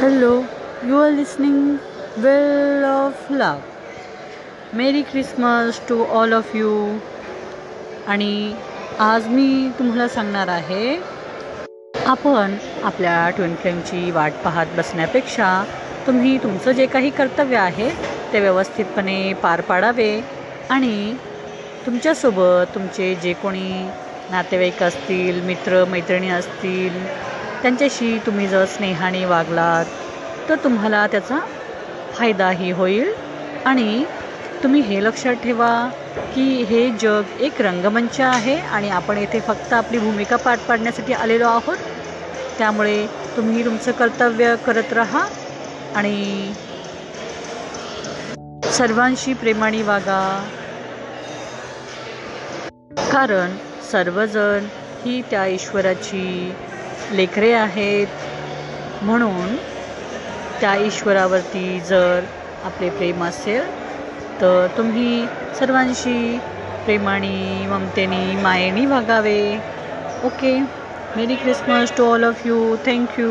Hello you are listening well of love merry Christmas to all of you आणि आज मी तुम्हाला सांगणार आहे आपण आपल्या ट्विन फ्लेमची वाट पाहत बसण्यापेक्षा तुम्ही तुमचं जे काही कर्तव्य आहे ते व्यवस्थितपणे पार पाडावे आणि तुमच्यासोबत तुमचे जे कोणी नातेवाईक असतील मित्र मैत्रिणी असतील त्यांच्याशी तुम्ही जर स्नेहाने वागलात तर तुम्हाला त्याचा फायदाही होईल. आणि तुम्ही हे लक्षात ठेवा की हे जग एक रंगमंच आहे आणि आपण येथे फक्त आपली भूमिका पार पाडण्यासाठी आलेलो आहोत. त्यामुळे तुम्ही तुमचं कर्तव्य करत राहा आणि सर्वांशी प्रेमाने वागा. कारण सर्वजण ही त्या ईश्वराची लेकरे आहेत. म्हणून त्या ईश्वरावरती जर आपले प्रेम असेल तर तुम्ही सर्वांशी प्रेमाने ममतेने मायेने वागावे. Okay. Merry Christmas to all of you. Thank you.